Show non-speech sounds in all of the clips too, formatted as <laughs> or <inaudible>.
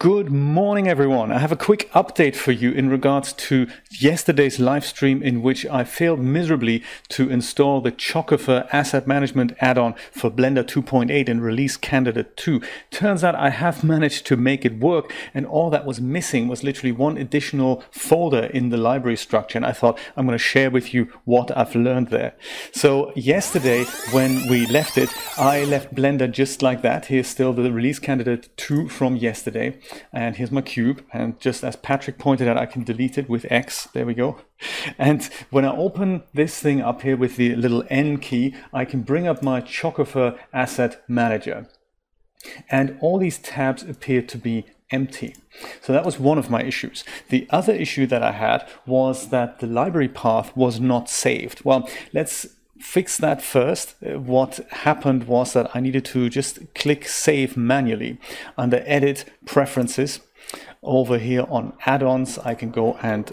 Good morning, everyone. I have a quick update for you in regards to yesterday's live stream in which I failed miserably to install the Chocofur asset management add-on for Blender 2.8 and release candidate 2. Turns out I have managed to make it work and all that was missing was literally one additional folder in the library structure and I thought I'm going to share with you what I've learned there. So yesterday when we left it, I left Blender just like that. Here's still the release candidate 2 from yesterday. And here's my cube. And just as Patrick pointed out, I can delete it with X. There we go. And when I open this thing up here with the little N key, I can bring up my Chocofur Asset Manager. And all these tabs appear to be empty. So that was one of my issues. The other issue that I had was that the library path was not saved. Well, let's fix that first. Uh, what happened was that I needed to just click save manually under edit preferences. Over here on add-ons, I can go and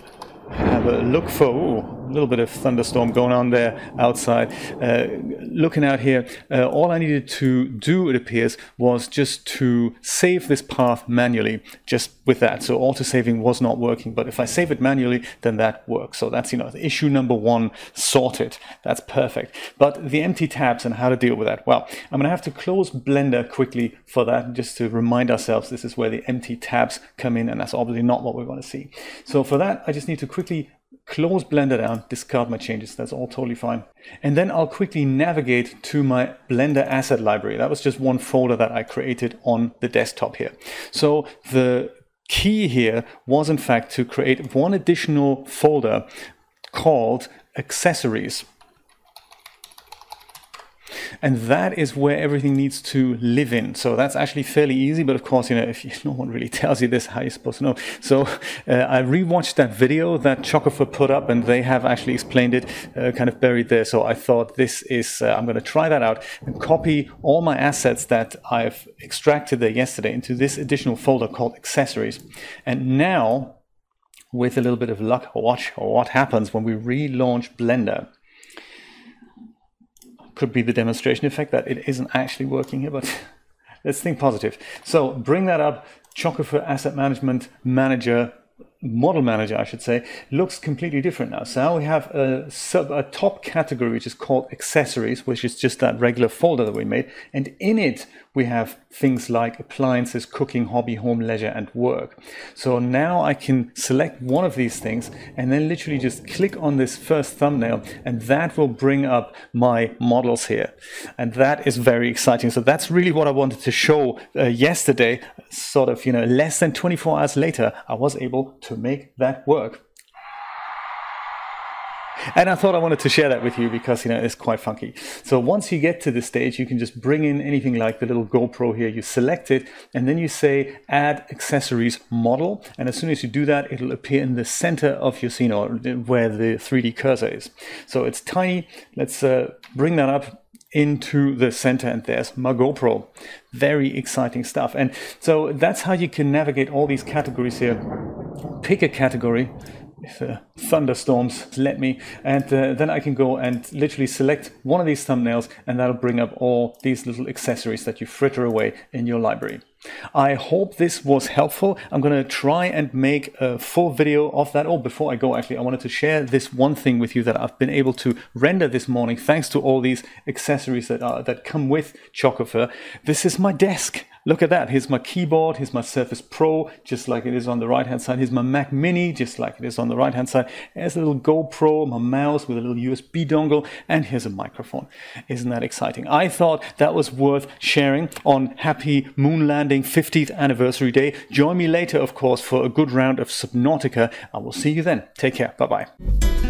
have a look for ooh, little bit of thunderstorm going on there outside. Uh, looking out here, uh, all I needed to do, it appears, was just to save this path manually, just with that. So auto saving was not working, but if I save it manually, then that works. So that's, you know, issue number one sorted. That's perfect. But the empty tabs and how to deal with that. Well, I'm going to have to close Blender quickly for that, just to remind ourselves this is where the empty tabs come in, and that's obviously not what we want to see. So for that, I just need to quickly close Blender down, discard my changes. That's all totally fine. And then I'll quickly navigate to my Blender asset library. That was just one folder that I created on the desktop here. So the key here was in fact to create one additional folder called accessories. And that is where everything needs to live in. So that's actually fairly easy. But of course, you know, if you, <laughs> no one really tells you this, how are you supposed to know? So uh, I rewatched that video that Chocofur put up, and they have actually explained it, uh, kind of buried there. So I thought this is, uh, I'm going to try that out and copy all my assets that I've extracted there yesterday into this additional folder called accessories. And now, with a little bit of luck, watch what happens when we relaunch Blender could be the demonstration effect that it isn't actually working here, but <laughs> let's think positive. So bring that up, Chocofur Asset Management Manager model manager, I should say, looks completely different now. So now we have a sub, a top category which is called accessories, which is just that regular folder that we made, and in it we have things like appliances, cooking, hobby, home, leisure, and work. So now I can select one of these things and then literally just click on this first thumbnail, and that will bring up my models here, and that is very exciting. So that's really what I wanted to show uh, yesterday. Sort of, you know, less than 24 hours later, I was able to make that work. And I thought I wanted to share that with you because, you know, it's quite funky. So once you get to the stage, you can just bring in anything like the little GoPro here. You select it and then you say add accessories model. And as soon as you do that, it'll appear in the center of your scene or where the 3D cursor is. So it's tiny. Let's uh, bring that up into the center and there's my GoPro. Very exciting stuff. And so that's how you can navigate all these categories here. Pick a category, if uh, thunderstorms let me, and uh, then I can go and literally select one of these thumbnails and that'll bring up all these little accessories that you fritter away in your library. I hope this was helpful. I'm going to try and make a full video of that. Oh, before I go, actually, I wanted to share this one thing with you that I've been able to render this morning thanks to all these accessories that, are, that come with Chocofur. This is my desk. Look at that. Here's my keyboard. Here's my Surface Pro, just like it is on the right hand side. Here's my Mac Mini, just like it is on the right hand side. Here's a little GoPro, my mouse with a little USB dongle, and here's a microphone. Isn't that exciting? I thought that was worth sharing on Happy Moon Landing 50th Anniversary Day. Join me later, of course, for a good round of Subnautica. I will see you then. Take care. Bye bye.